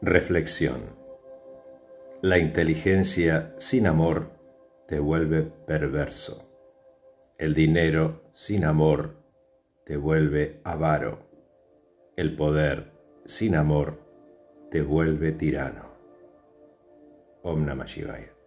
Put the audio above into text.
Reflexión. La inteligencia sin amor te vuelve perverso. El dinero sin amor te vuelve avaro. El poder sin amor te vuelve tirano. Om Namah Shivaya.